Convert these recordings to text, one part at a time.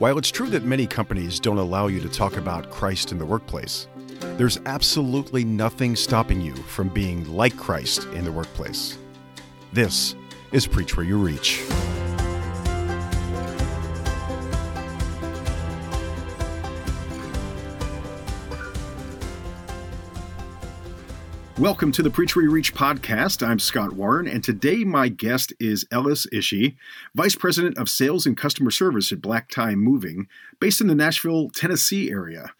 While it's true that many companies don't allow you to talk about Christ in the workplace, there's absolutely nothing stopping you from being like Christ in the workplace. This is Preach Where You Reach. Welcome to the Preach Where You Reach podcast. I'm Scott Warren, and today my guest is Ellis Ishee, Vice President of Sales and Customer Service at Black Tie Moving, based in the Nashville, Tennessee area.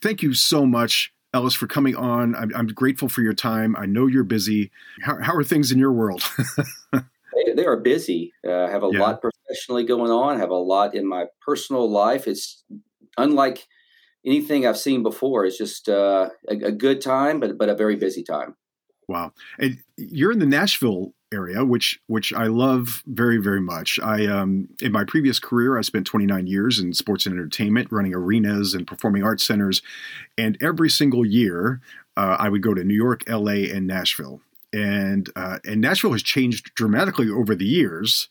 Thank you so much, Ellis, for coming on. I'm, I'm grateful for your time. I know you're busy. How, how are things in your world? they, they, are busy. Uh, have a yeah. lot professionally going on, have a lot in my personal life. It's unlike anything I've seen before. It's just uh, a, a, good time, but but a very busy time. Wow, and you're in the Nashville area, which which I love very very much. I um, in my previous career, I spent 29 years in sports and entertainment, running arenas and performing arts centers, and every single year uh, I would go to New York, L.A., and Nashville. And uh, and Nashville has changed dramatically over the years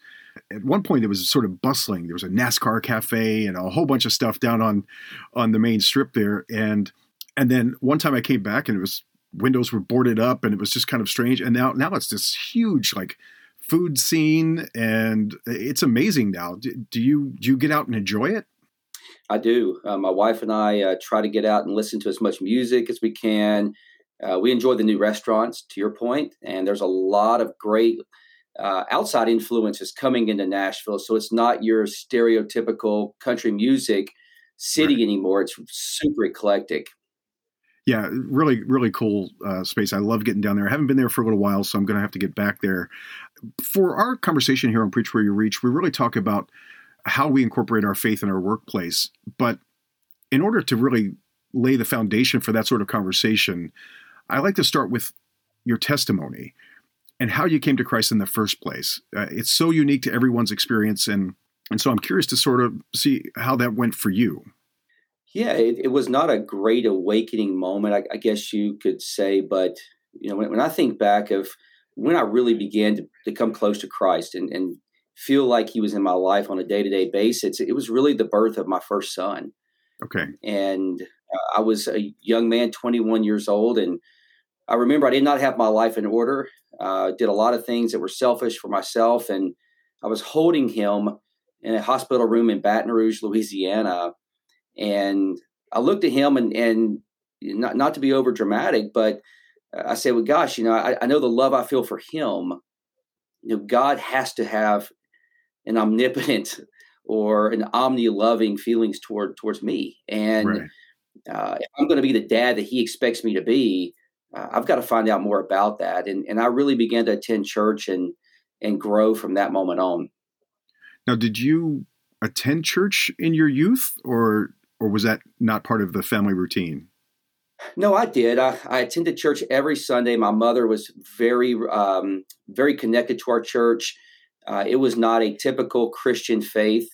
at one point it was sort of bustling. There was a NASCAR cafe and a whole bunch of stuff down on on the main strip there. And and then one time I came back and it was windows were boarded up and it was just kind of strange. And now now it's this huge like food scene and it's amazing now. Do, do you do you get out and enjoy it? I do. Uh, my wife and I uh, try to get out and listen to as much music as we can. Uh, we enjoy the new restaurants, to your point, and there's a lot of great uh, outside influences coming into Nashville. So it's not your stereotypical country music city right. anymore. It's super eclectic. Yeah, really, really cool uh, space. I love getting down there. I haven't been there for a little while, so I'm going to have to get back there. For our conversation here on Preach Where You Reach, we really talk about how we incorporate our faith in our workplace. But in order to really lay the foundation for that sort of conversation, I like to start with your testimony and how you came to Christ in the first place. Uh, it's so unique to everyone's experience, and and so I'm curious to sort of see how that went for you. Yeah, it, it was not a great awakening moment, I, I, guess you could say, but you know, when, when, I think back of when I really began to, to come close to Christ and, and feel like He was in my life on a day to day basis, it was really the birth of my first son. Okay, and uh, I was a young man, 21 years old, and I remember I did not have my life in order. Uh, did a lot of things that were selfish for myself, and I was holding him in a hospital room in Baton Rouge, Louisiana, and I looked at him and and not not to be over dramatic, but I said, "Well, gosh, you know, I, I know the love I feel for him. You know, God has to have an omnipotent or an omni loving feelings toward towards me, and right. uh, if I'm going to be the dad that He expects me to be." Uh, I've got to find out more about that. And, and I really began to attend church and, and grow from that moment on. Now, did you attend church in your youth or, or was that not part of the family routine? No, I did. I, I attended church every Sunday. My mother was very, um, very connected to our church. Uh, it was not a typical Christian faith,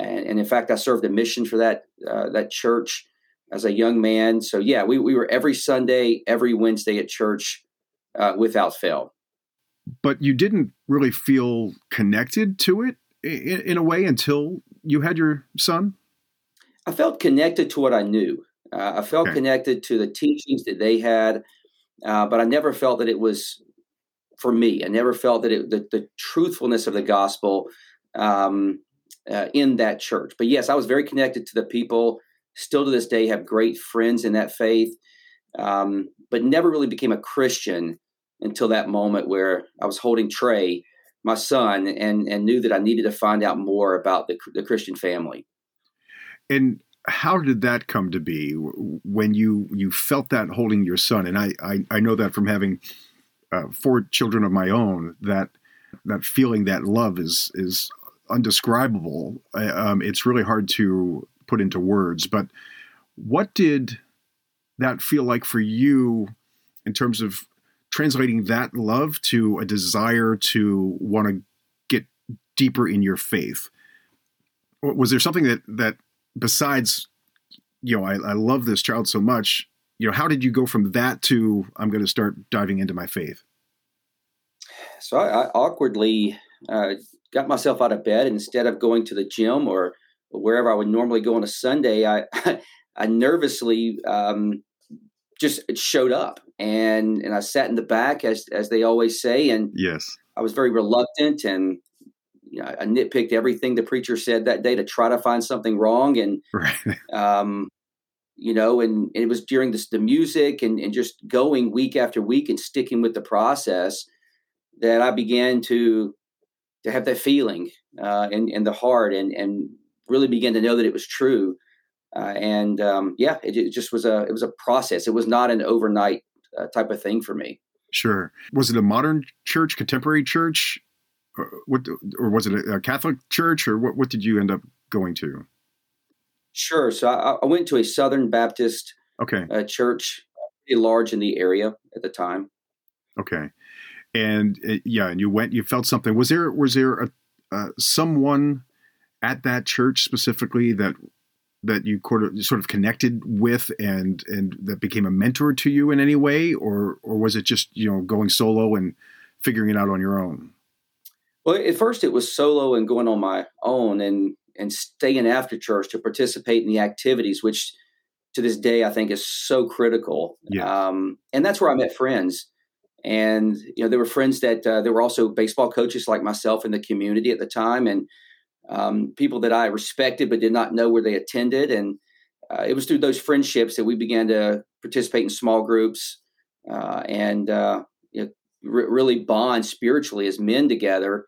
and, and, in fact, I served a mission for that uh, that church as a young man. So yeah, we, we were every Sunday, every Wednesday at church uh, without fail. But you didn't really feel connected to it in, in, a way until you had your son? I felt connected to what I knew. Uh, I felt okay. connected to the teachings that they had, uh, but I never felt that it was for me. I never felt that it, the, the truthfulness of the gospel um, uh, in that church. But yes, I was very connected to the people still to this day have great friends in that faith, um, but never really became a Christian until that moment where I was holding Trey, my son, and and knew that I needed to find out more about the, the Christian family. And how did that come to be when you you felt that holding your son? And I I, I know that from having uh, four children of my own that that feeling that love is is undescribable. Um, it's really hard to put into words. But what did that feel like for you in terms of translating that love to a desire to want to get deeper in your faith? Was there something that that besides, you know, I, I love this child so much. You know, how did you go from that to I'm going to start diving into my faith? So I, I awkwardly uh, got myself out of bed instead of going to the gym or wherever I would normally go on a Sunday, I I nervously um, just showed up and and I sat in the back as as they always say and yes I was very reluctant and you know, I nitpicked everything the preacher said that day to try to find something wrong and right. um, you know and, and, it was during this the music and, and just going week after week and sticking with the process that I began to to have that feeling uh, in in the heart and and really began to know that it was true uh, and um, yeah, it, it, just was a it was a process. It was not an overnight uh, type of thing for me. Sure. Was it a modern church, contemporary church, or, what, or was it a, Catholic church, or what? What did you end up going to? Sure. So I, I went to a Southern Baptist okay uh, church, pretty large in the area at the time. Okay, and uh, yeah, and you went. You felt something. Was there was there a uh, someone at that church specifically that that you sort of connected with and and that became a mentor to you in any way? Or or was it just you know going solo and figuring it out on your own? Well at first it was solo and going on my own and and staying after church to participate in the activities which to this day i think is so critical. Yeah. um, and that's where i met friends. And you know there were friends that uh, there were also baseball coaches like myself in the community at the time. And um, people that I respected but did not know where they attended. And uh, it was through those friendships that we began to participate in small groups uh, and uh, you know, really bond spiritually as men together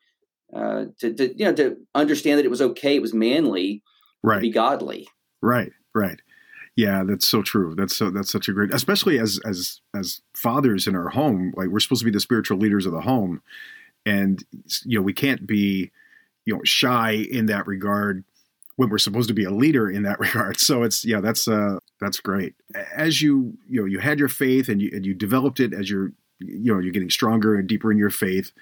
uh, to, to, you know to understand that it was okay, it was manly, right. to be godly. Right, right. Yeah, that's so true. That's so that's such a great, especially as as as fathers in our home. Like we're supposed to be the spiritual leaders of the home, and you know we can't be you know shy in that regard when we're supposed to be a leader in that regard. So it's yeah, that's uh that's great. As you you know you had your faith and you and you developed it as you're you know you're getting stronger and deeper in your faith.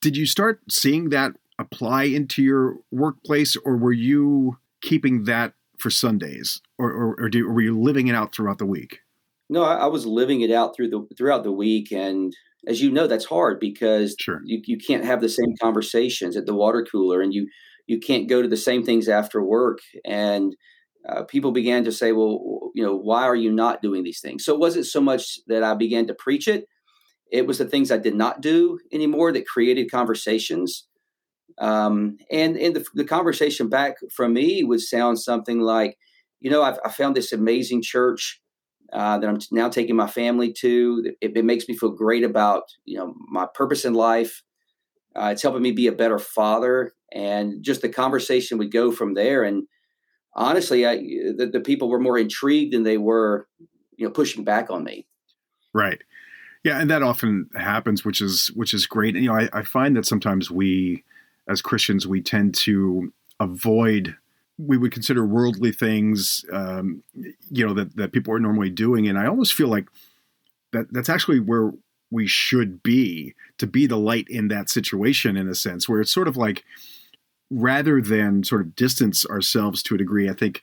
Did you start seeing that apply into your workplace, or were you keeping that for Sundays, or or, or, do, or were you living it out throughout the week? No, I, I was living it out through the throughout the week, and as you know, that's hard because sure. you, you can't have the same conversations at the water cooler and you, you can't go to the same things after work. And uh, people began to say, well, you know, why are you not doing these things? So it wasn't so much that I began to preach it. It was the things I did not do anymore that created conversations. Um, and and the, the, conversation back from me would sound something like, you know, I've, I found this amazing church uh, that I'm now taking my family to. It, it, makes me feel great about you know my purpose in life. Uh, it's helping me be a better father, and just the conversation would go from there. And honestly, I, the, the people were more intrigued than they were, you know, pushing back on me. Right. Yeah, and that often happens, which is which is great. And, you know, I, I find that sometimes we, as Christians, we tend to avoid we would consider worldly things, um, you know, that, that people are normally doing. And I almost feel like that that's actually where we should be to be the light in that situation in a sense where it's sort of like rather than sort of distance ourselves to a degree, I think,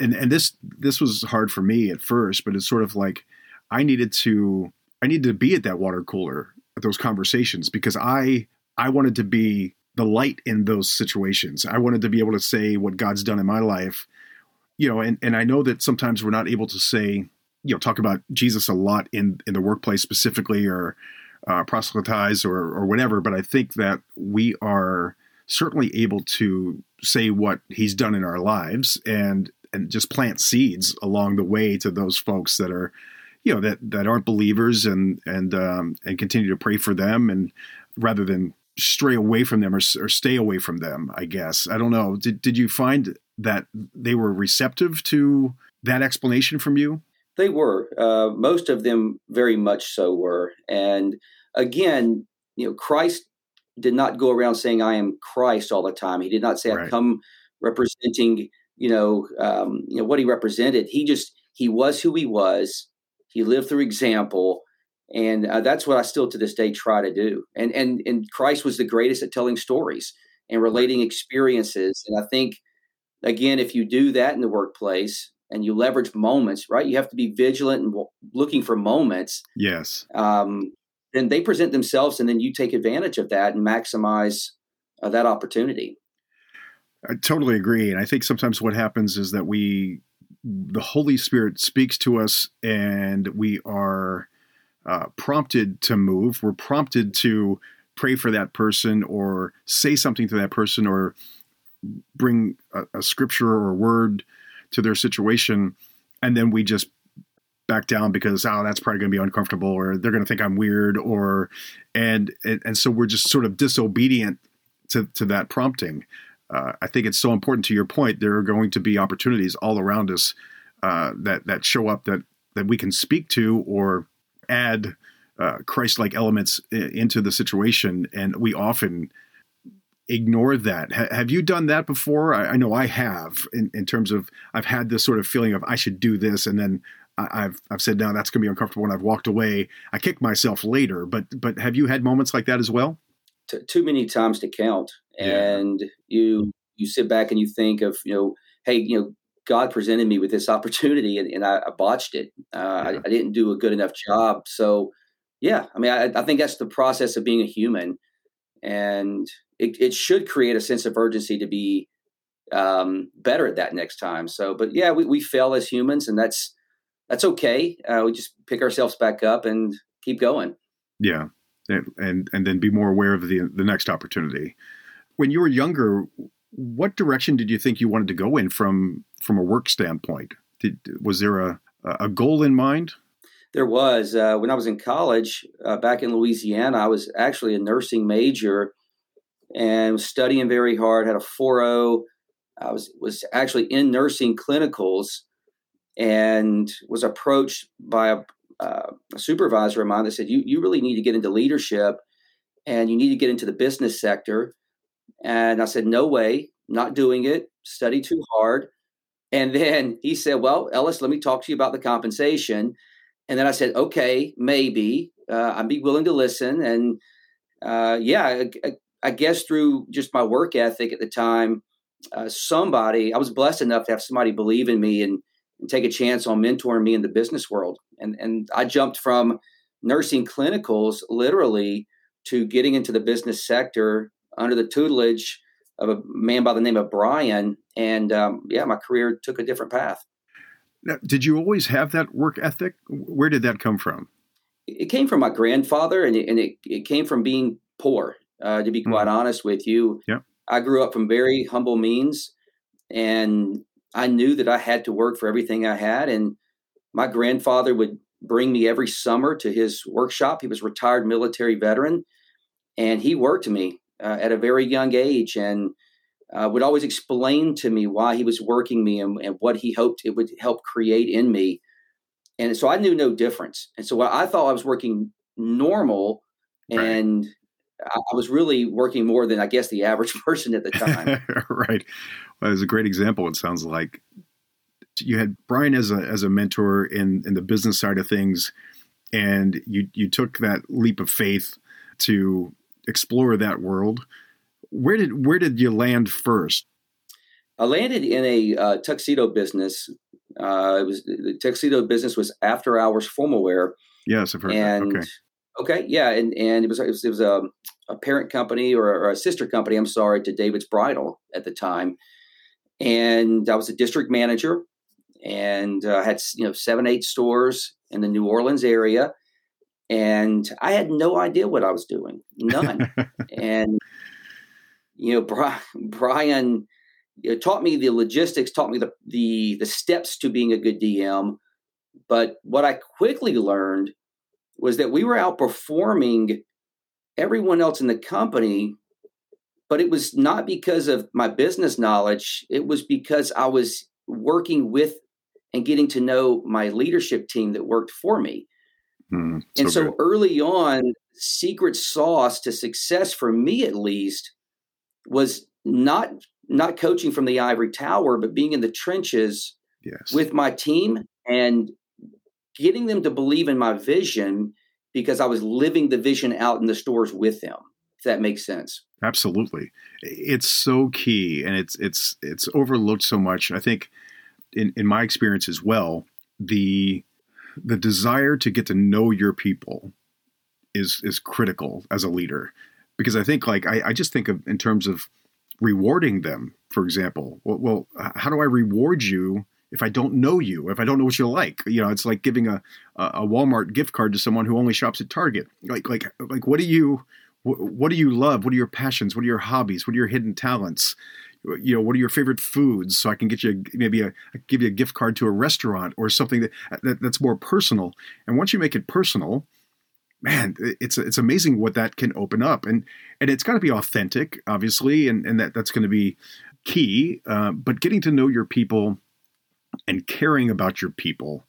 and, and this, this was hard for me at first, but it's sort of like I needed to, I needed to be at that water cooler at those conversations because I, I wanted to be the light in those situations. I wanted to be able to say what God's done in my life, you know, and, and I know that sometimes we're not able to say, you know, talk about Jesus a lot in, in the workplace specifically or uh, proselytize or, or whatever, but I think that we are certainly able to say what he's done in our lives and, and just plant seeds along the way to those folks that are, you know, that, that aren't believers and, and, um, and continue to pray for them and rather than stray away from them or, or stay away from them i guess. I don't know. Did, did you find that they were receptive to that explanation from you? They were. Uh, most of them very much so were. And again you know christ did not go around saying i am christ all the time. He did not say right. i come representing you know um, you know what he represented. He just he was who he was. He lived through example and uh, that's what I still to this day try to do. And and and Christ was the greatest at telling stories and relating experiences. And I think again, if you do that in the workplace and you leverage moments, right? You have to be vigilant and looking for moments. Yes. Um, then they present themselves, and then you take advantage of that and maximize uh, that opportunity. I totally agree. And I think sometimes what happens is that we, the Holy Spirit speaks to us and we are uh, prompted to move. We're prompted to pray for that person or say something to that person or bring a, a scripture or a word to their situation. And then we just back down because oh that's probably going to be uncomfortable or they're going to think I'm weird or and and so we're just sort of disobedient to to that prompting. Uh, I think it's so important to your point. There are going to be opportunities all around us uh, that that show up that that we can speak to or add uh, Christ-like elements into the situation, and we often ignore that. have you done that before? I, I know I have. In, in, terms of, I've had this sort of feeling of I should do this, and then I've I've said no, that's going to be uncomfortable, and I've walked away. I kick myself later, but but have you had moments like that as well? T- too many times to count, and you you sit back and you think of you know, hey, you know, God presented me with this opportunity, and, and I, I, botched it. Uh, yeah. I, I, didn't do a good enough job. So, yeah, I mean, I, I think that's the process of being a human, and it, it should create a sense of urgency to be um, better at that next time. So, but yeah, we, we fail as humans, and that's that's okay. Uh, we just pick ourselves back up and keep going. Yeah, and and, and then be more aware of the the next opportunity. When you were younger, what direction did you think you wanted to go in from from a work standpoint? Did, was there a a goal in mind? There was. Uh, when I was in college uh, back in Louisiana, I was actually a nursing major and was studying very hard. Had a 4.0. I was was actually in nursing clinicals and was approached by a, uh, a, supervisor of mine that said, "You you really need to get into leadership, and you need to get into the business sector." And I said, "No way, not doing it. Study too hard." And then he said, "Well, Ellis, let me talk to you about the compensation." And then I said, "Okay, maybe uh, I'd be willing to listen." And uh, yeah, I, I, guess through just my work ethic at the time, uh, somebody I was blessed enough to have somebody believe in me and and take a chance on mentoring me in the business world. And and I jumped from nursing clinicals literally to getting into the business sector under the tutelage of a man by the name of Brian. And um, yeah, my career took a different path. Now, did you always have that work ethic? Where did that come from? It came from my grandfather, and it, and it, it came from being poor. Uh, to be quite mm. honest with you, yeah. I grew up from very humble means, and I knew that I had to work for everything I had. And my grandfather would bring me every summer to his workshop. He was retired military veteran, and he worked me uh, at a very young age and uh, would always explain to me why he was working me and, and, what he hoped it would help create in me. And so I knew no difference. And so I thought I was working normal, right. and I was really working more than I guess the average person at the time. right. Well, as a great example, it sounds like you had Brian as a as a mentor in in the business side of things, and you you took that leap of faith to explore that world. Where did where did you land first? I landed in a uh, tuxedo business. Uh, it was the tuxedo business was after hours formal wear. Yes, I've heard and, that. Okay. Okay, yeah, and and it was it was, it was a, a, parent company or, or, a sister company. I'm sorry to David's Bridal at the time, and I was a district manager, and uh, had you know seven eight stores in the New Orleans area, and I had no idea what I was doing, none, and you know Brian, Brian you know, taught me the logistics, taught me the, the the steps to being a good DM, but what I quickly learned was that we were outperforming everyone else in the company but it was not because of my business knowledge. It was because i was working with and getting to know my leadership team that worked for me mm, so and so good. early on secret sauce to success for me at least was not not coaching from the ivory tower but being in the trenches yes. with my team and getting them to believe in my vision because I was living the vision out in the stores with them. If that makes sense. Absolutely. It's so key and it's it's it's overlooked so much. I think in, in my experience as well, the the desire to get to know your people is is critical as a leader. Because I think like I, I just think of in terms of rewarding them, for example. Well, well, how do I reward you if I don't know you, if I don't know what you like? You know, it's like giving a, a Walmart gift card to someone who only shops at Target. Like, like, like, what do you, what do you love? What are your passions? What are your hobbies? What are your hidden talents? You know, what are your favorite foods? So I can get you maybe a give you a gift card to a restaurant or something that, that that's more personal. And once you make it personal, man, it's it's amazing what that can open up, and and it's got to be authentic, obviously, and and that that's going to be key. Uh, but getting to know your people and caring about your people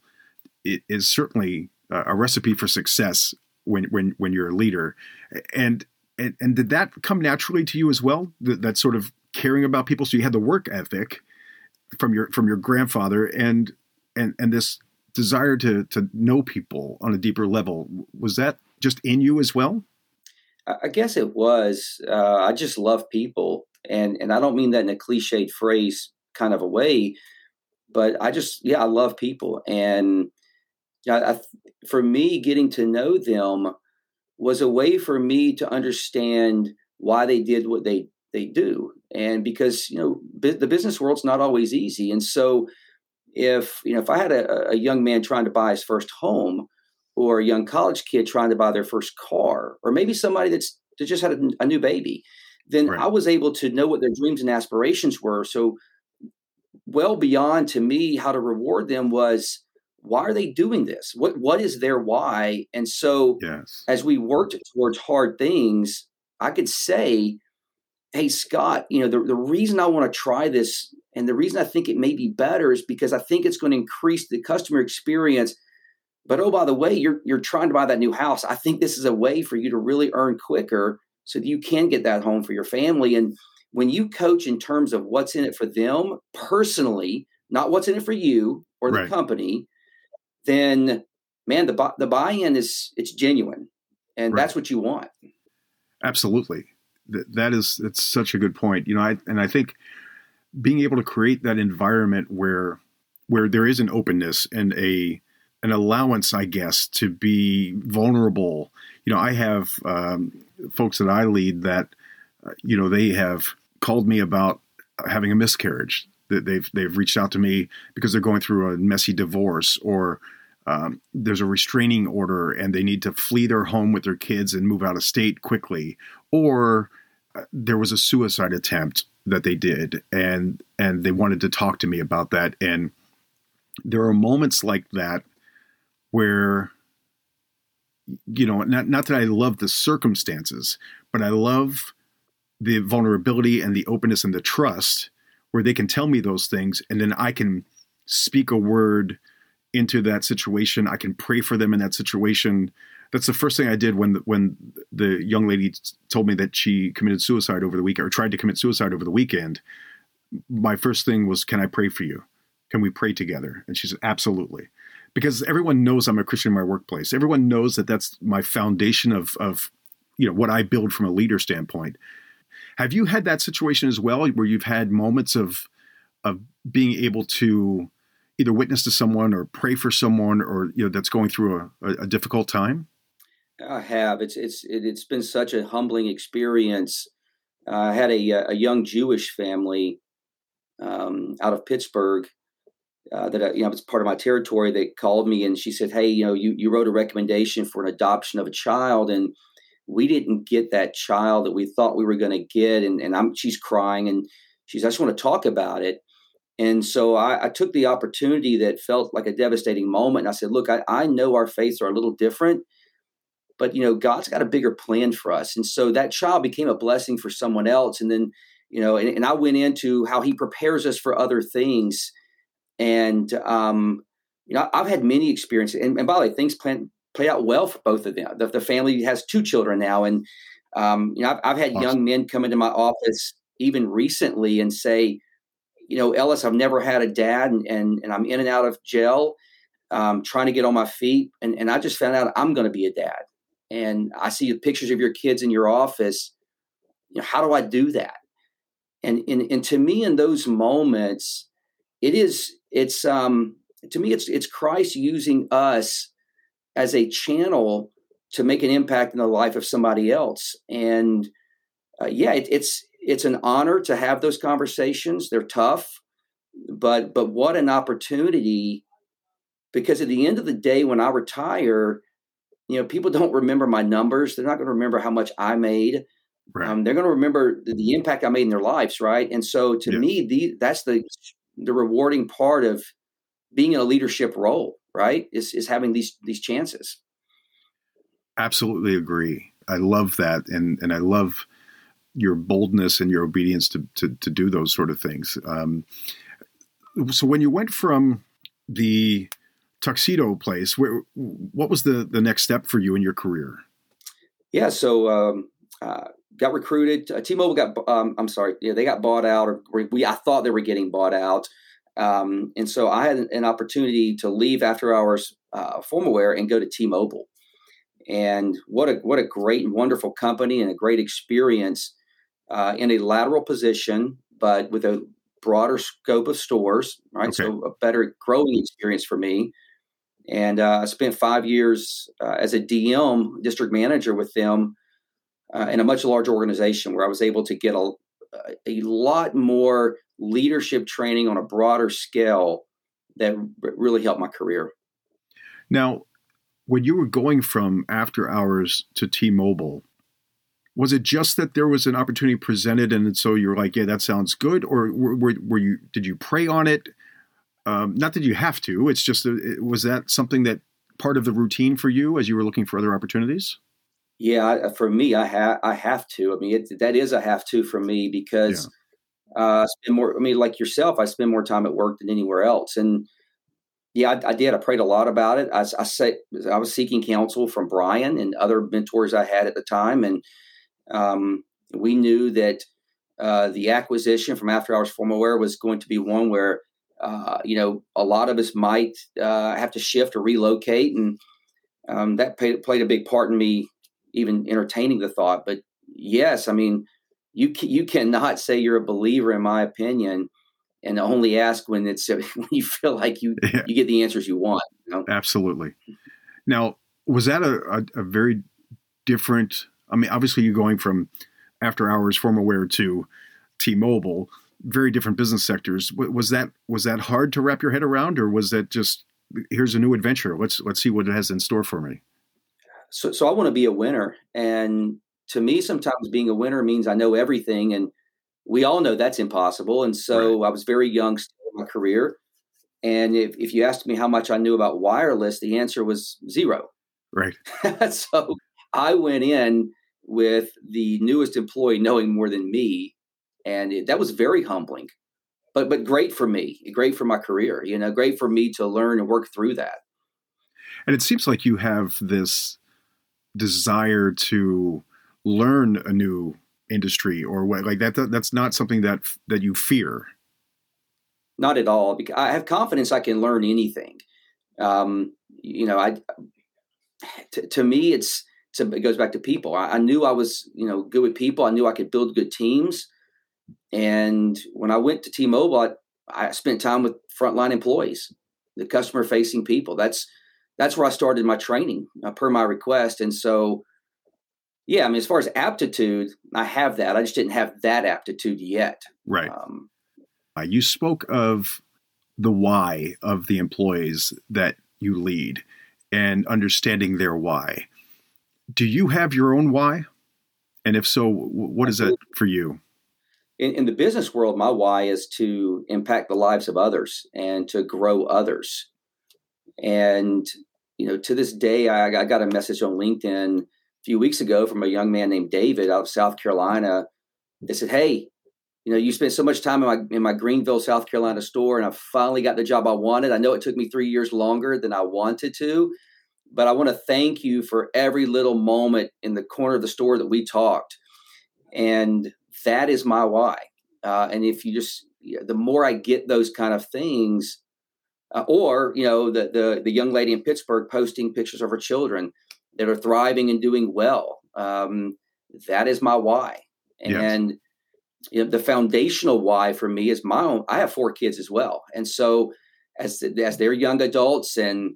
is certainly a recipe for success when when when you're a leader. And and, and did that come naturally to you as well? That, that sort of caring about people. So you had the work ethic from your from your grandfather, and and and this desire to to know people on a deeper level. Was that just in you as well? I guess it was. Uh, i just love people. And and i don't mean that in a cliched phrase kind of a way but i just yeah i love people. And I, I, for me getting to know them was a way for me to understand why they did what they they do and because you know the business world's not always easy and so if you know if I had a, a young man trying to buy his first home, or a young college kid trying to buy their first car, or maybe somebody that's that just had a, a new baby, then right. I was able to know what their dreams and aspirations were. So well beyond to me how to reward them was why are they doing this? What what is their why? And so yes. as we worked towards hard things, I could say, hey Scott, you know, the, the reason I want to try this and the reason I think it may be better is because I think it's going to increase the customer experience. But oh, by the way, you're you're trying to buy that new house. I think this is a way for you to really earn quicker so that you can get that home for your family. And when you coach in terms of what's in it for them personally, not what's in it for you or the right. company, then man, the the buy-in is it's genuine, and right. that's what you want. Absolutely, that, is that's such a good point. You know, I and I think being able to create that environment where where there is an openness and a an allowance, I guess, to be vulnerable. You know, I have um, folks that I lead that, uh, you know, they have called me about having a miscarriage. That they've they've reached out to me because they're going through a messy divorce or um, there's a restraining order and they need to flee their home with their kids and move out of state quickly, or Uh, there was a suicide attempt that they did and and they wanted to talk to me about that. And there are moments like that where you know not not that I love the circumstances but I love the vulnerability and the openness and the trust where they can tell me those things and then I can speak a word into that situation. I can pray for them in that situation that's the first thing I did when the, when the young lady told me that she committed suicide over the weekend or tried to commit suicide over the weekend. My first thing was, "Can I pray for you? Can we pray together?" And she said, "Absolutely." Because everyone knows I'm a Christian in my workplace. Everyone knows that that's my foundation of of you know what I build from a leader standpoint. Have you had that situation as well, where you've had moments of of being able to either witness to someone or pray for someone or you know that's going through a, a difficult time? I have. It's it's it, has been such a humbling experience. Uh, I had a a young Jewish family um, out of Pittsburgh uh, that you know it's part of my territory. They called me and she said, "Hey, you know, you you wrote a recommendation for an adoption of a child, and we didn't get that child that we thought we were going to get." And and I'm she's crying and she's I just want to talk about it. And so I, I, took the opportunity that felt like a devastating moment. And I said, look, I, I know our faiths are a little different, but you know god's got a bigger plan for us. And so that child became a blessing for someone else. And then you know and, and i went into how he prepares us for other things. And um you know i've had many experiences. And, and by the way things plan, play out well for both of them. The, the family has two children now. And um you know i've, I've had awesome. young men come into my office even recently and say you know ellis i've never had a dad and and, and i'm in and out of jail um, trying to get on my feet. And, and i just found out i'm going to be a dad and I see pictures of your kids in your office. You know, how do I do that? And, and and to me, in those moments, it is it's um to me it's it's Christ using us as a channel to make an impact in the life of somebody else. And uh, yeah, it, it's it's an honor to have those conversations. They're tough, but but what an opportunity! Because at the end of the day, when I retire, you know, people don't remember my numbers. They're not going to remember how much I made. Right. Um, they're going to remember the, the, impact I made in their lives, right? And so, to yeah. me, the, that's the the rewarding part of being in a leadership role, right? Is is having these these chances. Absolutely agree. I love that, and and I love your boldness and your obedience to to, to do those sort of things. Um, so when you went from the tuxedo place, where what was the the next step for you in your career? Yeah, so um, uh, got recruited. Uh, T-Mobile got. Um, I'm sorry. Yeah, they got bought out, or we. I thought they were getting bought out, um, and so I had an opportunity to leave after hours uh, Formalwear and go to T-Mobile. And what a what a great and wonderful company and a great experience uh, in a lateral position, but with a broader scope of stores. Right, okay. so a better growing experience for me. And uh, I spent five years uh, as a DM district manager with them uh, in a much larger organization where I was able to get a, a lot more leadership training on a broader scale that really helped my career. Now, when you were going from after hours to T-Mobile, was it just that there was an opportunity presented, and so you're like, "Yeah, that sounds good," or were, were you did you pray on it? Um, not that you have to. It's just a, was that something that part of the routine for you as you were looking for other opportunities? Yeah, for me, I have I have to. I mean, it, that is a have to for me because yeah. uh, I spend more. I mean, like yourself, I spend more time at work than anywhere else. And yeah, I, I did. I prayed a lot about it. I, I say I was seeking counsel from Brian and other mentors I had at the time, and um, we knew that uh, the acquisition from After Hours Formalwear was going to be one where uh, you know a lot of us might uh, have to shift or relocate, and um, that played, played a big part in me even entertaining the thought. But yes, I mean, you you cannot say you're a believer, in my opinion, and only ask when it's when you feel like you yeah. you get the answers you want. You know? Absolutely. Now, was that a, a, a, very different? I mean, obviously, you're going from after hours Formalwear to T-Mobile, very different business sectors. Was that was that hard to wrap your head around, or was that just here's a new adventure? Let's let's see what it has in store for me so, so I want to be a winner. And to me, sometimes being a winner means I know everything. And we all know that's impossible. And so right. I was very young in my career. And if, if you asked me how much I knew about wireless, the answer was zero. Right. so I went in with the newest employee knowing more than me. And it, that was very humbling, but, but great for me, great for my career, you know, great for me to learn and work through that. And it seems like you have this desire to learn a new industry or what like that that's not something that that you fear. Not at all because i have confidence i can learn anything. Um you know i t- to me it's to, it goes back to people. I, I knew i was you know good with people. I knew i could build good teams and when i went to t-mobile i, I spent time with frontline employees the customer facing people that's that's where I started my training uh, per my request. And so, yeah, I mean, as far as aptitude, I have that. I just didn't have that aptitude yet. Right. Um, uh, you spoke of the why of the employees that you lead and understanding their why. Do you have your own why? And if so, what is that for you? In, in the business world, my why is to impact the lives of others and to grow others. And you know, to this day, I, I got a message on LinkedIn a few weeks ago from a young man named David out of South Carolina. They said, "Hey, you know, you spent so much time in my in my Greenville, South Carolina store, and I finally got the job I wanted. I know it took me three years longer than I wanted to, but I want to thank you for every little moment in the corner of the store that we talked, and that is my why. Uh, and if you just, the more I get those kind of things, uh, or you know the, the the young lady in Pittsburgh posting pictures of her children that are thriving and doing well. Um, that is my why, and yes. you know, the foundational why for me is my own. I have four kids as well, and so as as they're young adults, and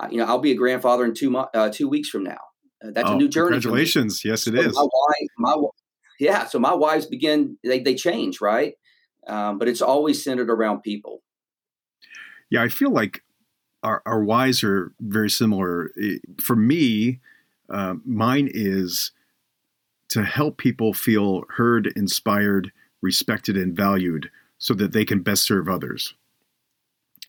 uh, you know, I'll be a grandfather in two uh, two weeks from now. Uh, that's oh, a new journey. Congratulations! Yes, it so is. My why, my yeah, so my wives begin they they change, right? Um, but it's always centered around people. Yeah, I feel like our, our whys are very similar. For me, uh, mine is to help people feel heard, inspired, respected, and valued so that they can best serve others.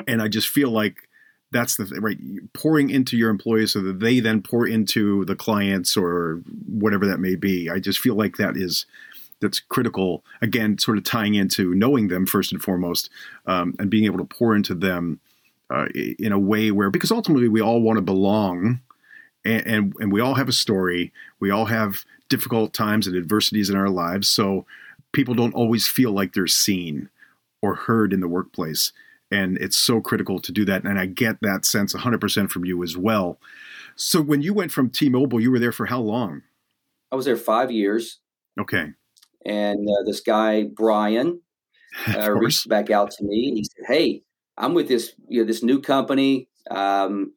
And I just feel like that's the right pouring into your employees so that they then pour into the clients or whatever that may be. I just feel like that is that's critical. Again, sort of tying into knowing them first and foremost, um, and being able to pour into them uh, in a way where because ultimately we all want to belong, and, and and we all have a story. We all have difficult times and adversities in our lives, so people don't always feel like they're seen or heard in the workplace. And it's so critical to do that. And I get that sense 100% from you as well. So when you went from T Mobile, you were there for how long? I was there five years. Okay and uh, this guy Brian uh, reached back out to me and he said, "Hey, I'm with this you know this new company. Um,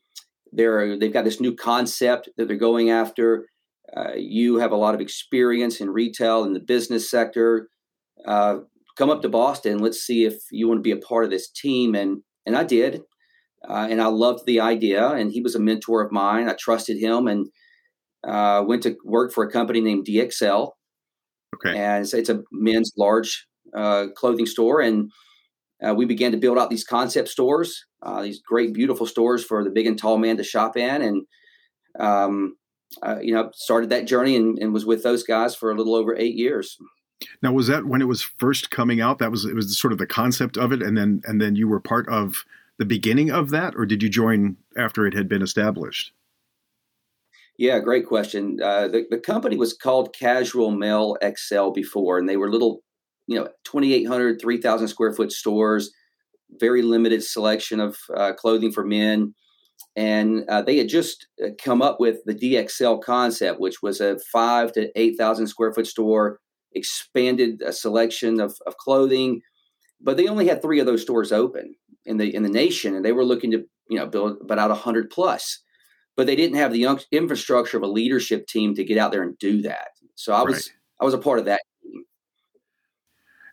they're they've got this new concept that they're going after. Uh, you have a lot of experience in retail in the business sector. Uh, come up to Boston. Let's see if you want to be a part of this team." And and I did, uh, and I loved the idea. And he was a mentor of mine. I trusted him and uh, went to work for a company named DXL Okay. And it's, it's a men's large uh, clothing store. And uh, we began to build out these concept stores, uh, these great, beautiful stores for the big and tall man to shop in. And, um, uh, you know, started that journey and, and, was with those guys for a little over eight years. Now, was that when it was first coming out? That was it was sort of the concept of it, and then and then you were part of the beginning of that, or did you join after it had been established? Yeah, great question. Uh, the, the company was called Casual Male XL before, and they were little, you know, 2,800, 3,000 square foot stores, very limited selection of uh, clothing for men. And uh, they had just uh, come up with the DXL concept, which was a five to 8,000 square foot store, expanded a selection of, of clothing. But they only had three of those stores open in the in the nation, and they were looking to you know build about 100 plus but they didn't have the infrastructure of a leadership team to get out there and do that. So I was right. I was a part of that team.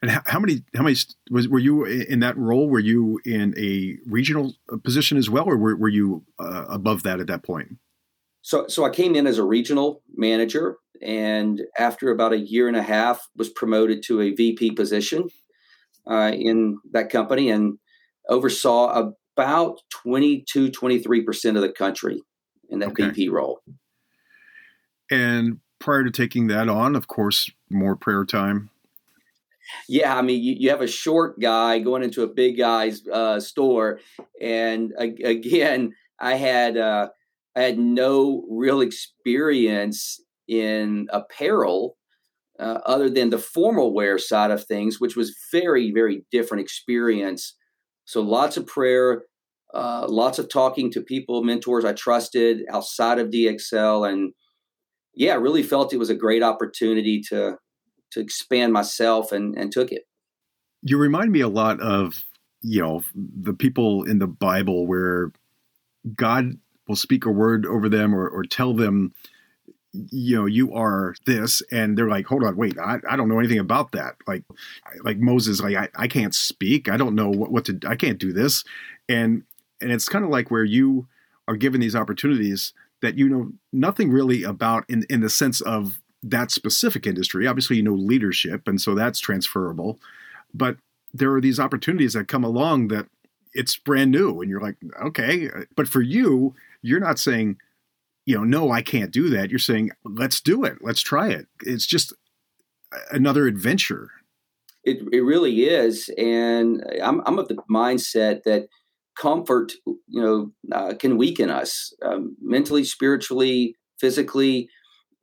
And how, how, many how many was were you in that role? Were you in a regional uh, position as well, or were, were you uh, above that at that point? So so I came in as a regional manager, and after about a year and a half, was promoted to a VP position uh, in that company, and oversaw about 22 23% of the country in that okay. VP role. And prior to taking that on, of course, more prayer time. Yeah, I mean, you, you have a short guy going into a big guy's uh, store, and uh, again, I had uh, I had no real experience in apparel uh, other than the formal wear side of things, which was very very different experience. So lots of prayer, uh, lots of talking to people, mentors I trusted outside of DXL, and yeah, I really felt it was a great opportunity to to expand myself, and and took it. You remind me a lot of you know the people in the Bible where God will speak a word over them or, or tell them you know you are this and they're like hold on wait I, I don't know anything about that like like moses like I, I can't speak i don't know what, what to i can't do this and and it's kind of like where you are given these opportunities that you know nothing really about in in the sense of that specific industry. Obviously, you know leadership, and so that's transferable. But there are these opportunities that come along that it's brand new, and you're like, okay. But for you, you're not saying, you know, no, I can't do that. You're saying, let's do it, let's try it. It's just another adventure. It it really is, and I'm I'm of the mindset that comfort, you know, uh, can weaken us um, mentally, spiritually, physically.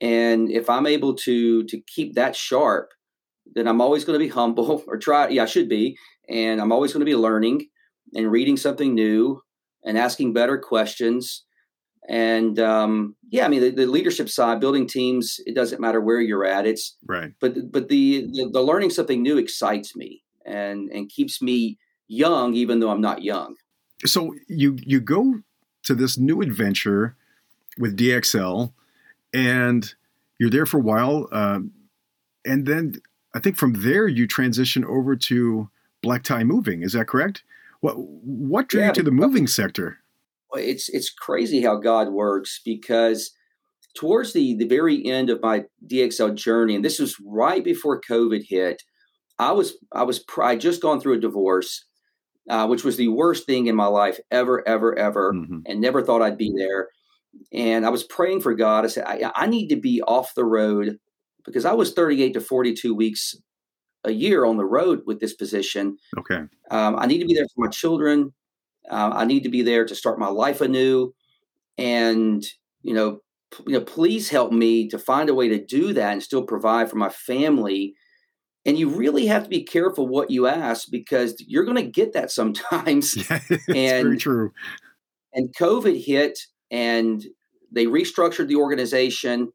And if I'm able to to keep that sharp, then I'm always going to be humble, or try. Yeah, I should be, and I'm always going to be learning and reading something new and asking better questions. And um, yeah, I mean the, the, leadership side, building teams. It doesn't matter where you're at. It's right. But but the, the, the learning something new excites me and and keeps me young, even though I'm not young so you you go to this new adventure with DXL, and you're there for a while. Uh, and then I think from there you transition over to Black Tie Moving. Is that correct? What what drew yeah, you to the moving sector? It's it's crazy how God works because towards the the very end of my DXL journey, and this was right before COVID hit, I was I was I just gone through a divorce, uh, which was the worst thing in my life ever, ever, ever, mm-hmm. and never thought I'd be there. And I was praying for God. I said, I, I need to be off the road because I was 38 to 42 weeks a year on the road with this position. Okay. Um, I need to be there for my children. Uh, I need to be there to start my life anew. And, you know, p- you know, please help me to find a way to do that and still provide for my family. And you really have to be careful what you ask because you're going to get that sometimes. Yeah, and, very true. And COVID hit and they restructured the organization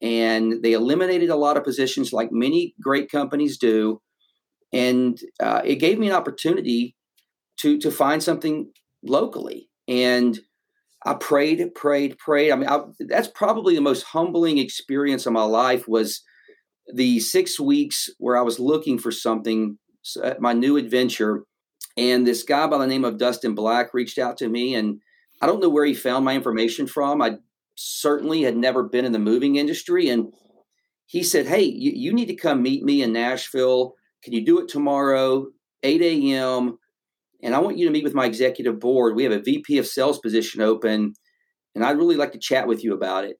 and they eliminated a lot of positions like many great companies do and uh, it gave me an opportunity to to find something locally and i prayed prayed prayed i mean I, that's probably the most humbling experience of my life was the six weeks where i was looking for something uh, my new adventure and this guy by the name of dustin black reached out to me and i don't know where he found my information from i certainly had never been in the moving industry. And he said, Hey, you, you need to come meet me in Nashville. Can you do it tomorrow, 8 a.m.? And I want you to meet with my executive board. We have a VP of sales position open, and I'd really like to chat with you about it.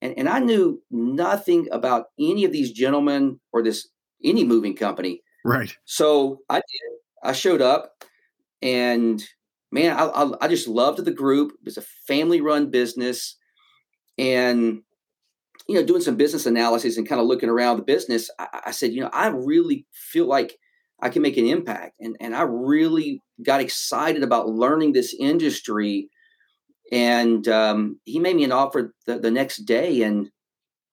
And, and I knew nothing about any of these gentlemen or this any moving company. Right. So I did. I showed up, and man, I, I, I just loved the group. It was a family run business and you know doing some business analysis and kind of looking around the business I, I, said you know i really feel like i can make an impact and, and i really got excited about learning this industry and um, he made me an offer the, the next day and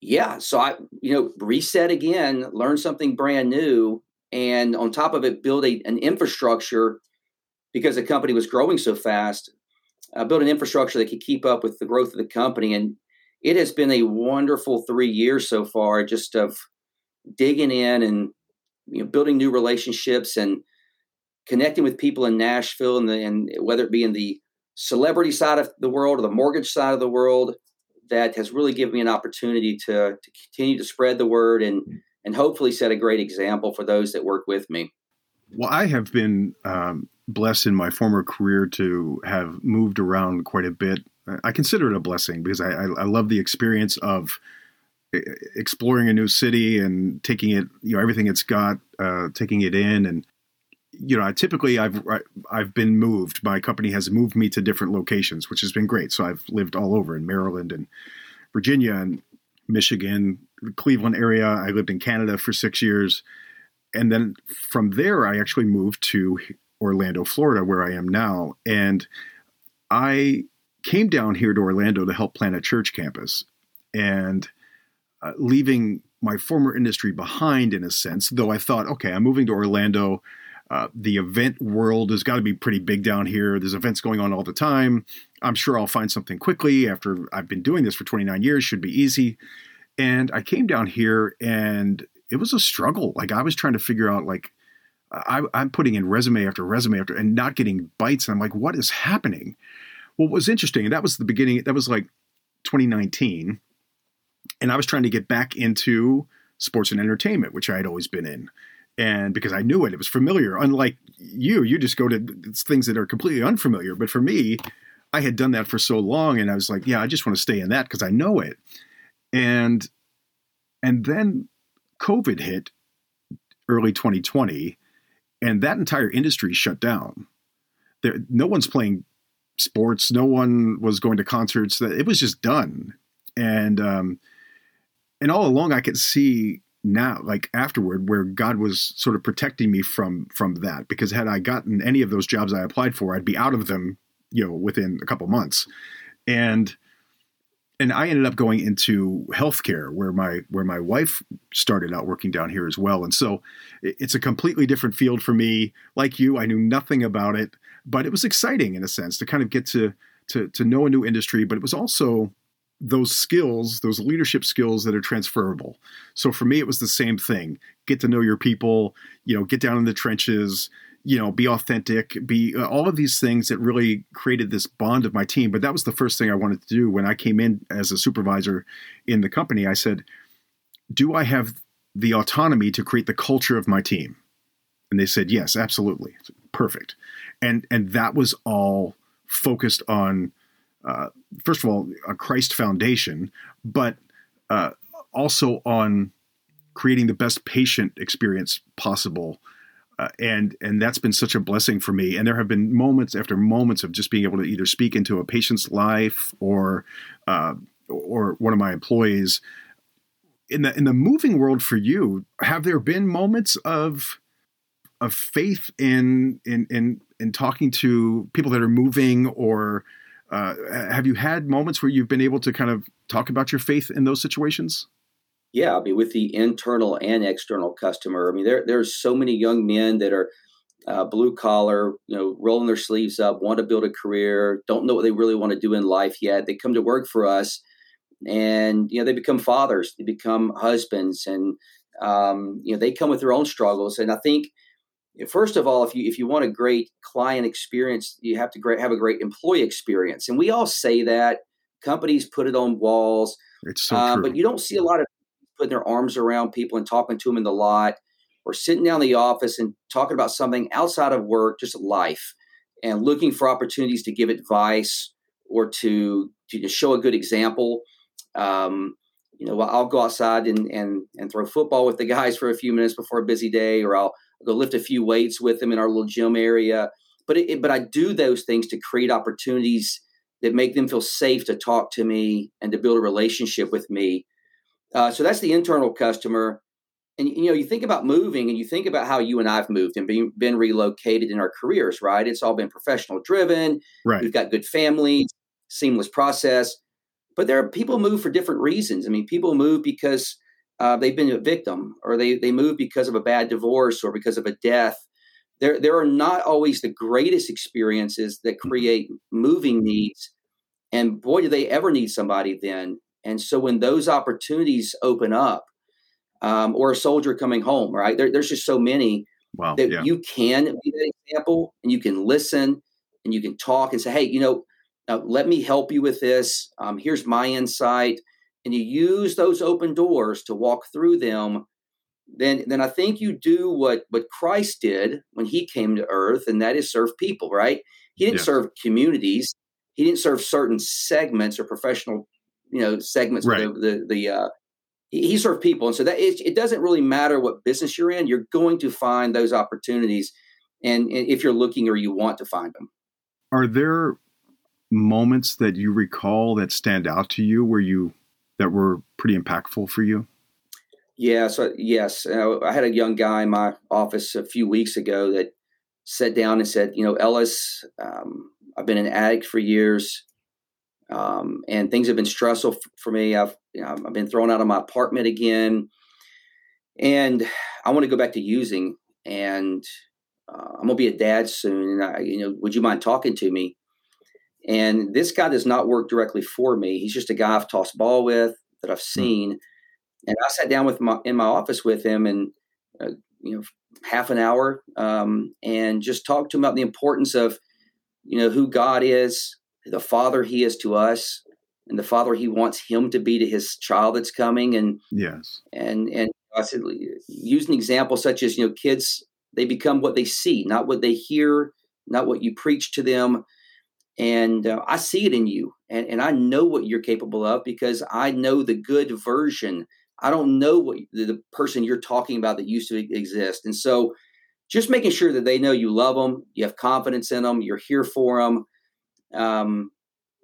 yeah so i you know reset again learn something brand new and on top of it build a, an infrastructure because the company was growing so fast uh, build an infrastructure that could keep up with the growth of the company and it has been a wonderful three years so far, just of digging in and you know building new relationships and connecting with people in Nashville and, the, and whether it be in the celebrity side of the world or the mortgage side of the world, that has really given me an opportunity to to continue to spread the word and and hopefully set a great example for those that work with me. Well, I have been um, blessed in my former career to have moved around quite a bit I consider it a blessing because I, I, I love the experience of exploring a new city and taking it, you know, everything it's got, uh, taking it in, and you know, I typically I've I've been moved. My company has moved me to different locations, which has been great. So I've lived all over in Maryland and Virginia and Michigan, Cleveland area. I lived in Canada for six years, and then from there I actually moved to Orlando, Florida, where I am now, and I came down here to Orlando to help plan a church campus and uh, leaving my former industry behind in a sense, though I thought, okay, I'm moving to Orlando. Uh, the event world has got to be pretty big down here. There's events going on all the time. I'm sure I'll find something quickly after I've been doing this for 29 years, should be easy. And I came down here and it was a struggle. Like I was trying to figure out, like, I, am putting in resume after resume after and not getting bites. And I'm like, what is happening? Well, what was interesting, that was the beginning, that was like 2019. And I was trying to get back into sports and entertainment, which I had always been in. And because I knew it, it was familiar. Unlike you, you just go to things that are completely unfamiliar. But for me, I had done that for so long and I was like, yeah, I just want to stay in that because I know it. And and then COVID hit early 2020 and that entire industry shut down. There no one's playing sports. No one was going to concerts. It was just done, and um, and all along I could see now, like afterward, where God was sort of protecting me from from that. Because had I gotten any of those jobs I applied for, I'd be out of them, you know, within a couple months, and and I ended up going into healthcare where my where my wife started out working down here as well. And so it's a completely different field for me. Like you, I knew nothing about it but it was exciting in a sense to kind of get to to to know a new industry. But it was also those skills, those leadership skills that are transferable. So for me, it was the same thing: get to know your people, you know, get down in the trenches, you know, be authentic, be uh, all of these things that really created this bond of my team. But that was the first thing I wanted to do when I came in as a supervisor in the company. I said, "Do I have the autonomy to create the culture of my team?" And they said, "Yes, absolutely, perfect." And and that was all focused on, uh, first of all, a Christ foundation, but uh, also on creating the best patient experience possible uh, and and that's been such a blessing for me. And there have been moments after moments of just being able to either speak into a patient's life or uh, or one of my employees. In the in the moving world for you, have there been moments of of faith in in in in talking to people that are moving or uh, have you had moments where you've been able to kind of talk about your faith in those situations? yeah, I mean, with the internal and external customer, I mean, there there's so many young men that are uh, blue collar, you know, rolling their sleeves up, want to build a career, don't know what they really want to do in life yet. They come to work for us, and you know, they become fathers, they become husbands, and um, you know, they come with their own struggles. And I think, first of all, if you if you want a great client experience, you have to great, have a great employee experience. And we all say that companies put it on walls. It's so uh, but you don't see a lot of putting their arms around people and talking to them in the lot or sitting down in the office and talking about something outside of work, just life, and looking for opportunities to give advice or to to show a good example. Um, you know, I'll go outside and, and and throw football with the guys for a few minutes before a busy day, or I'll go lift a few weights with them in our little gym area. But it, but I do those things to create opportunities that make them feel safe to talk to me and to build a relationship with me uh, so that's the internal customer. And you know, you think about moving, and you think about how you and I've moved and been, been relocated in our careers. Right? It's all been professional driven. Right. We've got good families, seamless process. But there are people move for different reasons. I mean, people move because uh, they've been a victim, or they they move because of a bad divorce, or because of a death. There there are not always the greatest experiences that mm-hmm. create moving needs. And boy, do they ever need somebody then and so when those opportunities open up, um, or a soldier coming home, right? There, there's just so many wow, that yeah. you can be that example and you can listen and you can talk and say, hey, you know, uh, let me help you with this. Um, here's my insight. And you use those open doors to walk through them. Then, then I think you do what what Christ did when he came to earth, and that is serve people, right? He didn't yeah. serve communities. He didn't serve certain segments or professional you know segments right. the the, the uh, he served people, and so that it, it doesn't really matter what business you're in. You're going to find those opportunities, and, and if you're looking or you want to find them. Are there moments that you recall that stand out to you where you that were pretty impactful for you? Yeah, so yes, uh, I had a young guy in my office a few weeks ago that sat down and said, "You know, Ellis, um, I've been an addict for years um, and things have been stressful for me. I've you know, I've been thrown out of my apartment again, and I want to go back to using. And uh, I'm gonna be a dad soon, and I, you know, would you mind talking to me? And this guy does not work directly for me. He's just a guy I've tossed ball with that I've hmm. seen. And I sat down with my in my office with him, and uh, you know, half an hour, um, and just talked to him about the importance of you know who God is, the father he is to us and the father he wants him to be to his child that's coming and yes and and i said use an example such as you know kids they become what they see not what they hear not what you preach to them and uh, i see it in you and, and i know what you're capable of because i know the good version i don't know what the, the person you're talking about that used to exist and so just making sure that they know you love them you have confidence in them you're here for them um,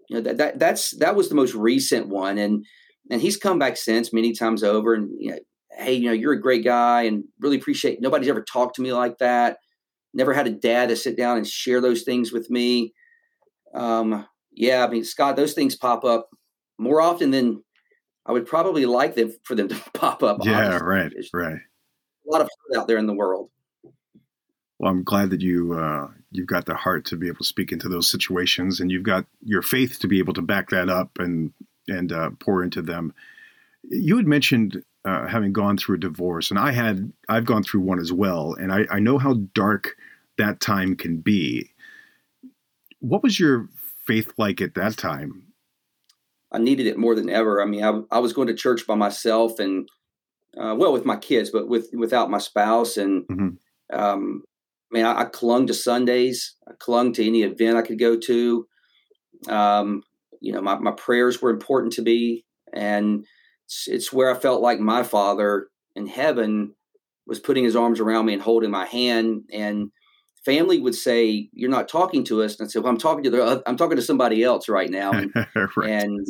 you know that, that that's that was the most recent one, and and he's come back since many times over. And you know, hey, you know, you're a great guy, and really appreciate. Nobody's ever talked to me like that. Never had a dad to sit down and share those things with me. Um, yeah, I mean, Scott, those things pop up more often than I would probably like them for them to pop up. Yeah, honestly. right, There's right. A lot of hurt out there in the world. Well, I'm glad that you uh, you've got the heart to be able to speak into those situations, and you've got your faith to be able to back that up, and and uh, pour into them. You had mentioned uh, having gone through a divorce, and I had I've gone through one as well, and I, I know how dark that time can be. What was your faith like at that time? I needed it more than ever. I mean, I, I was going to church by myself and, uh, well, with my kids, but with without my spouse. And mm-hmm. um, man, I, I, clung to Sundays. I clung to any event I could go to. Um, you know, my, my prayers were important to me, and it's, it's where I felt like my Father in heaven was putting His arms around me and holding my hand. And family would say, "You're not talking to us," and I said, "Well, I'm talking to the, I'm talking to somebody else right now," and right. and,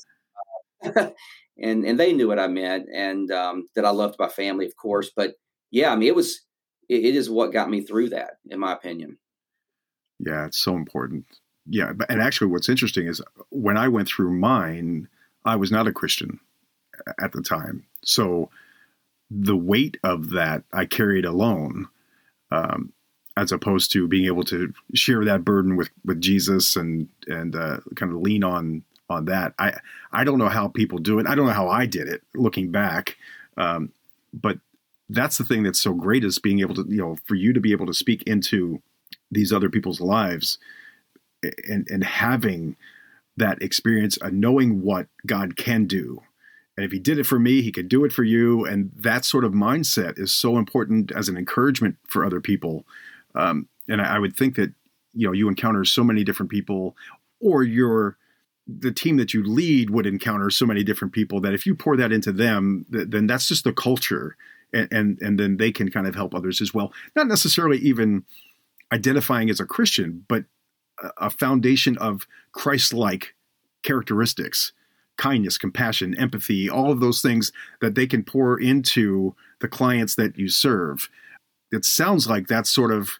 uh, and and they knew what I meant, and um, that I loved my family, of course. But yeah, I mean, it was it, it is what got me through that, in my opinion. Yeah, it's so important. Yeah, and actually, what's interesting is when I went through mine, I was not a Christian at the time, so the weight of that I carried alone. Um, as opposed to being able to share that burden with with Jesus and and uh, kind of lean on on that. I I don't know how people do it. I don't know how I did it looking back, um, but that's the thing that's so great is being able to you know for you to be able to speak into these other people's lives and and having that experience of knowing what God can do. And if he did it for me, he could do it for you. And that sort of mindset is so important as an encouragement for other people um, and I, I would think that you know you encounter so many different people, or your the team that you lead would encounter so many different people that if you pour that into them, then that's just the culture, and, and and then they can kind of help others as well. Not necessarily even identifying as a Christian, but a foundation of Christ-like characteristics, kindness, compassion, empathy, all of those things that they can pour into the clients that you serve. It sounds like that's sort of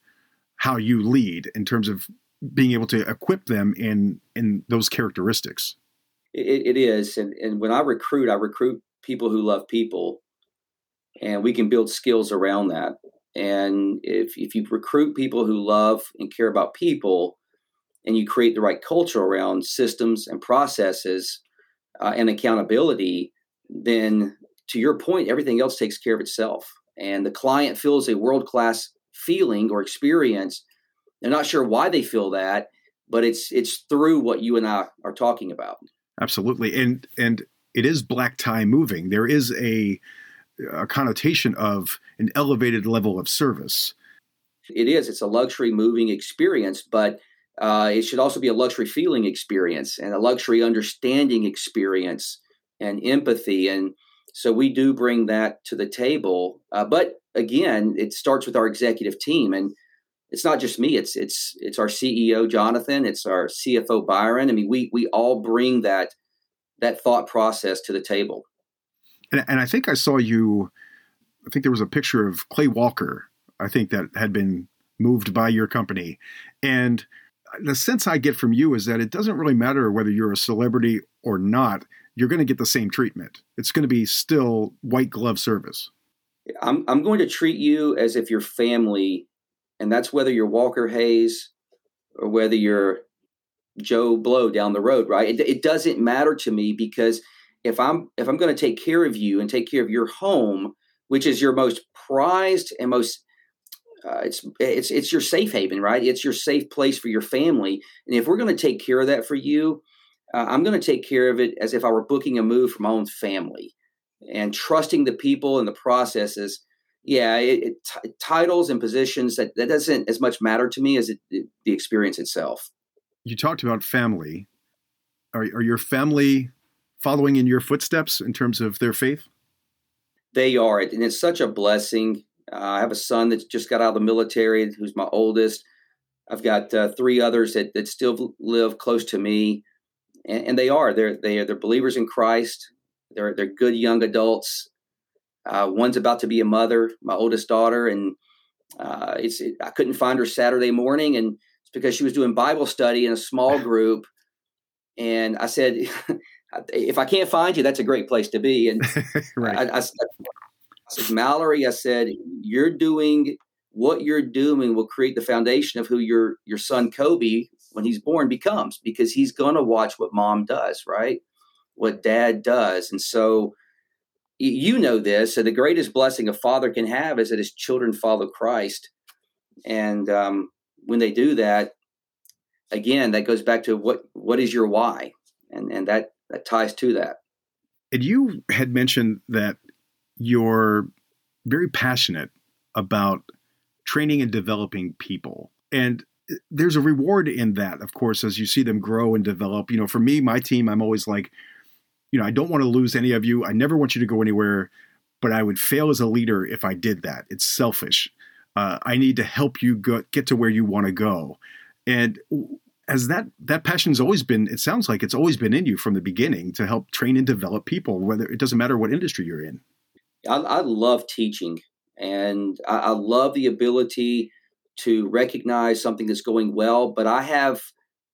how you lead in terms of being able to equip them in in those characteristics. it, it is, and and when I recruit, I recruit people who love people, and we can build skills around that. And if if you recruit people who love and care about people, and you create the right culture around systems and processes uh, and accountability, then to your point, everything else takes care of itself. And the client feels a world class feeling or experience. They're not sure why they feel that, but it's it's through what you and I are talking about. Absolutely, and and it is black tie moving. There is a, a connotation of an elevated level of service. It is. It's a luxury moving experience, but uh, it should also be a luxury feeling experience and a luxury understanding experience and empathy. And so we do bring that to the table. Uh, but again, it starts with our executive team, and it's not just me. It's it's it's our CEO Jonathan. It's our CFO Byron. I mean, we we all bring that that thought process to the table. And, and I think I saw you. I think there was a picture of Clay Walker. I think that had been moved by your company, and the sense I get from you is that it doesn't really matter whether you're a celebrity or not. You're going to get the same treatment. It's going to be still white glove service. I'm I'm going to treat you as if you're family, and that's whether you're Walker Hayes or whether you're Joe Blow down the road, right? It, it doesn't matter to me because if I'm if I'm going to take care of you and take care of your home, which is your most prized and most uh, it's it's it's your safe haven, right? It's your safe place for your family, and if we're going to take care of that for you, uh, I'm going to take care of it as if I were booking a move for my own family and trusting the people and the processes yeah it, it t- titles and positions that, that doesn't as much matter to me as it, it, the experience itself. You talked about family. Are, are your family following in your footsteps in terms of their faith? They are and it's such a blessing. Uh, i have a son that just got out of the military who's my oldest. I've got uh, three others that, that still live close to me and, and they are. They're they are they're believers in christ they're they're good young adults. Uh, one's about to be a mother, my oldest daughter, and uh, it's it, I couldn't find her Saturday morning, and it's because she was doing Bible study in a small group. And I said, if I can't find you, that's a great place to be. And right. I, I, I said, Mallory, I said, you're doing what you're doing will create the foundation of who your your son Kobe, when he's born, becomes because he's going to watch what mom does, right? What dad does. And so you know this. So the greatest blessing a father can have is that his children follow Christ. And um, when they do that, again, that goes back to what what is your why, and and that that ties to that. And you had mentioned that you're very passionate about training and developing people, and there's a reward in that, of course, as you see them grow and develop. You know, for me, my team, I'm always like, you know, I don't want to lose any of you. I never want you to go anywhere, but I would fail as a leader if I did that. It's selfish. Uh, I need to help you go, get to where you want to go. And as that that passion's always been, it sounds like it's always been in you from the beginning to help train and develop people. Whether it doesn't matter what industry you're in. I, I love teaching, and I, I love the ability to recognize something that's going well. But I have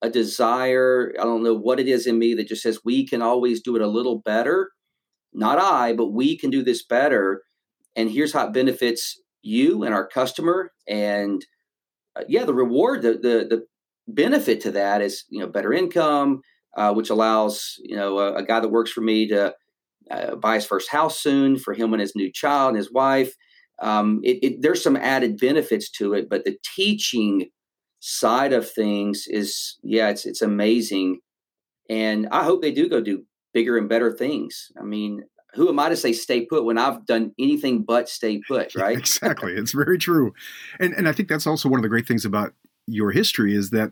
a desire, I don't know what it is in me that just says we can always do it a little better. Not I, but we can do this better. And here's how it benefits you and our customer. And uh, yeah, the reward, the, the, the benefit to that is, you know, better income, uh, which allows, you know, a, a, guy that works for me to uh, buy his first house soon for him and his new child and his wife. Um, it, it, there's some added benefits to it, but the teaching side of things is yeah it's it's amazing. And i hope they do go do bigger and better things. I mean who am i to say stay put when i've done anything but stay put right? Exactly. It's very true. And and i think that's also one of the great things about your history is that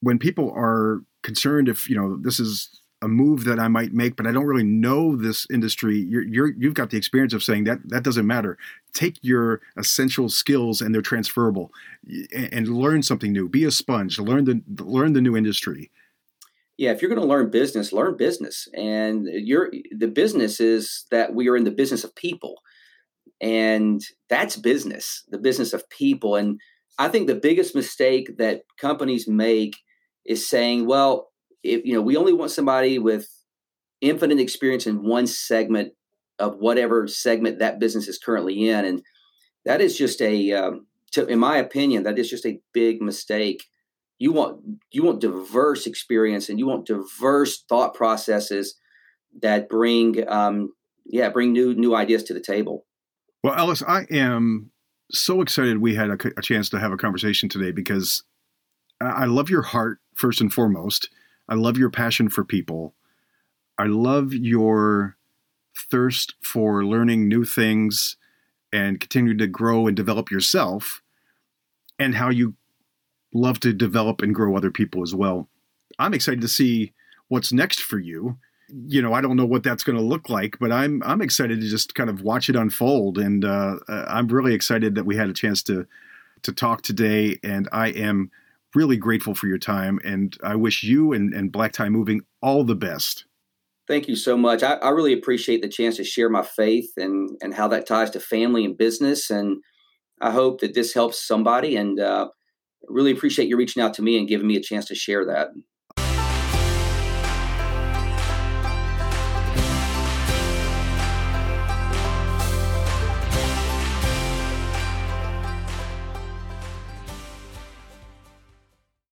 when people are concerned if you know this is a move that I might make, but I don't really know this industry. You're, you're you've got the experience of saying that that doesn't matter. Take your essential skills and they're transferable, and, and learn something new. Be a sponge. Learn the learn the new industry. Yeah, if you're going to learn business, learn business, and you're the business is that we are in the business of people, and that's business, the business of people. And I think the biggest mistake that companies make is saying, well if you know we only want somebody with infinite experience in one segment of whatever segment that business is currently in and that is just a um, to, in my opinion that is just a big mistake. You want you want diverse experience and you want diverse thought processes that bring um, yeah bring new new ideas to the table. Well ellis i am so excited we had a, a chance to have a conversation today because i love your heart first and foremost I love your passion for people. I love your thirst for learning new things and continue to grow and develop yourself, and how you love to develop and grow other people as well. I'm excited to see what's next for you. You know, I don't know what that's going to look like, but I'm I'm excited to just kind of watch it unfold, and uh, I'm really excited that we had a chance to to talk today. And I am really grateful for your time, and I wish you and, and Black Tie Moving all the best. Thank you so much. I, I, really appreciate the chance to share my faith and and how that ties to family and business. And I hope that this helps somebody. And uh, really appreciate you reaching out to me and giving me a chance to share that.